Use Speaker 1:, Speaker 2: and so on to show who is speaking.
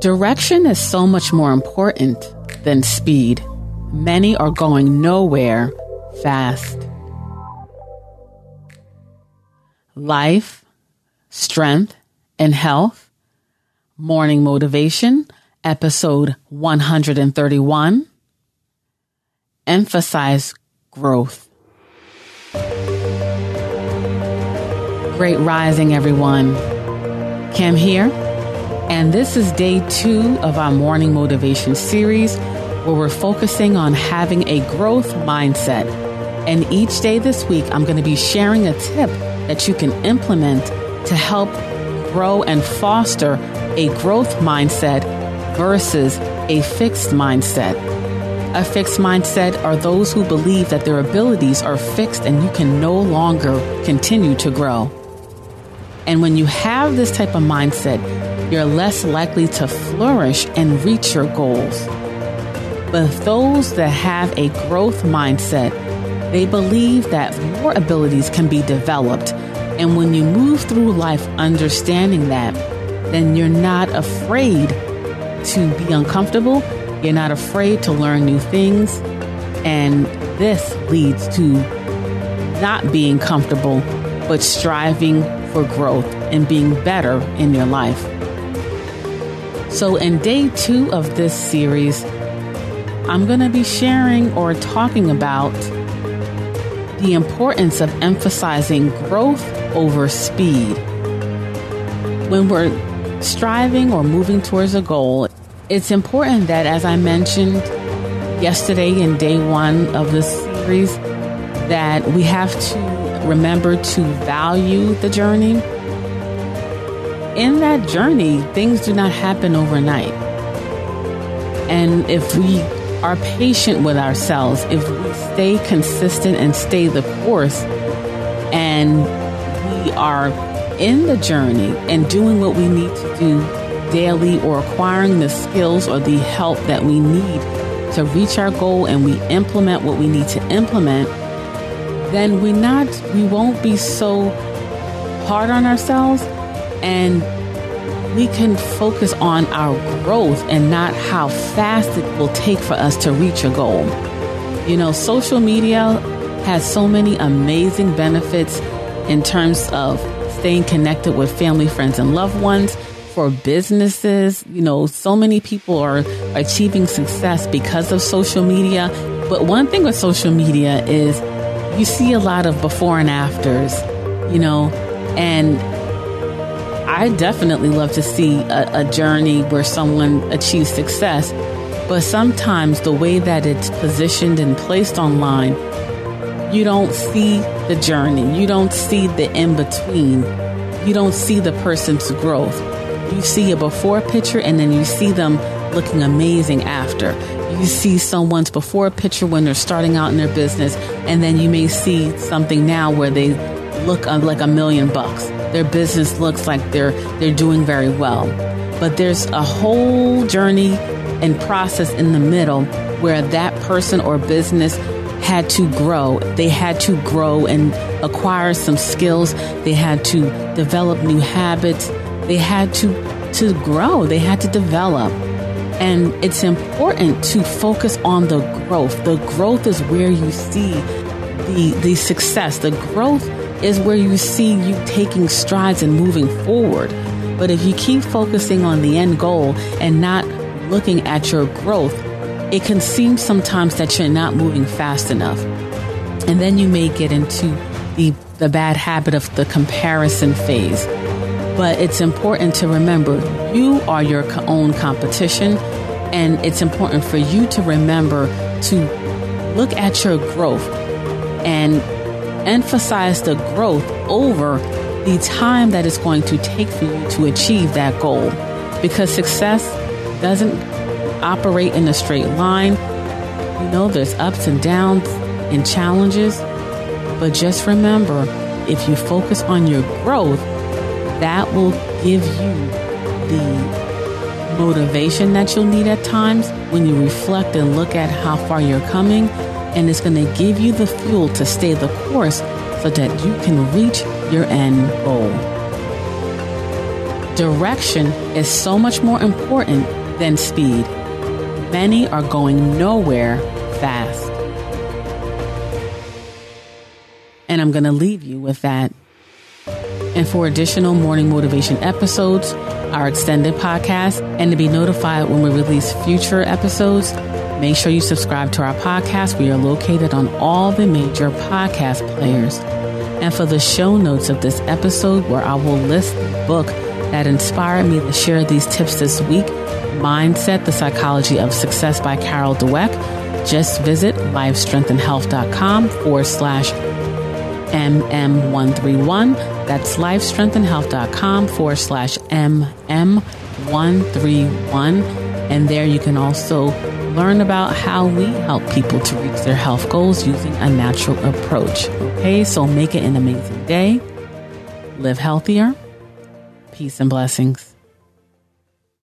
Speaker 1: Direction is so much more important than speed. Many are going nowhere fast. Life, strength, and health. Morning Motivation, episode 131. Emphasize growth. Great rising, everyone. Cam here, and this is day two of our morning motivation series where we're focusing on having a growth mindset. And each day this week, I'm going to be sharing a tip that you can implement to help grow and foster a growth mindset versus a fixed mindset. A fixed mindset are those who believe that their abilities are fixed and you can no longer continue to grow. And when you have this type of mindset, you're less likely to flourish and reach your goals. But those that have a growth mindset, they believe that more abilities can be developed. And when you move through life understanding that, then you're not afraid to be uncomfortable. You're not afraid to learn new things. And this leads to not being comfortable, but striving for growth and being better in your life. So, in day two of this series, I'm going to be sharing or talking about the importance of emphasizing growth over speed. When we're striving or moving towards a goal, it's important that, as I mentioned yesterday in day one of this series, that we have to remember to value the journey. In that journey, things do not happen overnight. And if we are patient with ourselves, if we stay consistent and stay the course, and we are in the journey and doing what we need to do daily or acquiring the skills or the help that we need to reach our goal and we implement what we need to implement, then we not we won't be so hard on ourselves and we can focus on our growth and not how fast it will take for us to reach a goal. You know, social media has so many amazing benefits in terms of staying connected with family, friends, and loved ones. For businesses, you know, so many people are achieving success because of social media. But one thing with social media is you see a lot of before and afters, you know, and I definitely love to see a, a, journey where someone achieves success, but sometimes the way that it's positioned and placed online, you don't see the journey. You don't see the in between. You don't see the person's growth. You see a before picture and then you see them looking amazing after. You see someone's before picture when they're starting out in their business, and then you may see something now where they look like a million bucks. Their business looks like they're they're doing very well. But there's a whole journey and process in the middle where that person or business had to grow. They had to grow and acquire some skills. They had to develop new habits. They had to to grow. They had to develop. And it's important to focus on the growth. The growth is where you see the the success. The growth is where you see you taking strides and moving forward. But if you keep focusing on the end goal and not looking at your growth, it can seem sometimes that you're not moving fast enough. And then you may get into the, the bad habit of the comparison phase. But it's important to remember you are your own competition, and it's important for you to remember to look at your growth and emphasize the growth over the time that it's going to take for you to achieve that goal. Because success doesn't operate in a straight line. You know, there's ups and downs and challenges. But just remember, if you focus on your growth, that will give you the motivation that you'll need at times when you reflect and look at how far you're coming and it's going to give you the fuel to stay the course so that you can reach your end goal. Direction is so much more important than speed. Many are going nowhere fast. And I'm going to leave you with that. And for additional morning motivation episodes, our extended podcast, and to be notified when we release future episodes, make sure you subscribe to our podcast. We are located on all the major podcast players. And for the show notes of this episode, where I will list the book that inspired me to share these tips this week, Mindset, The Psychology of Success by Carol Dweck, just visit lifestrengthandhealth.com forward slash MM131. That's lifestrengthandhealth.com forward slash MM131. And there you can also learn about how we help people to reach their health goals using a natural approach. Okay, so make it an amazing day. Live healthier. Peace and blessings.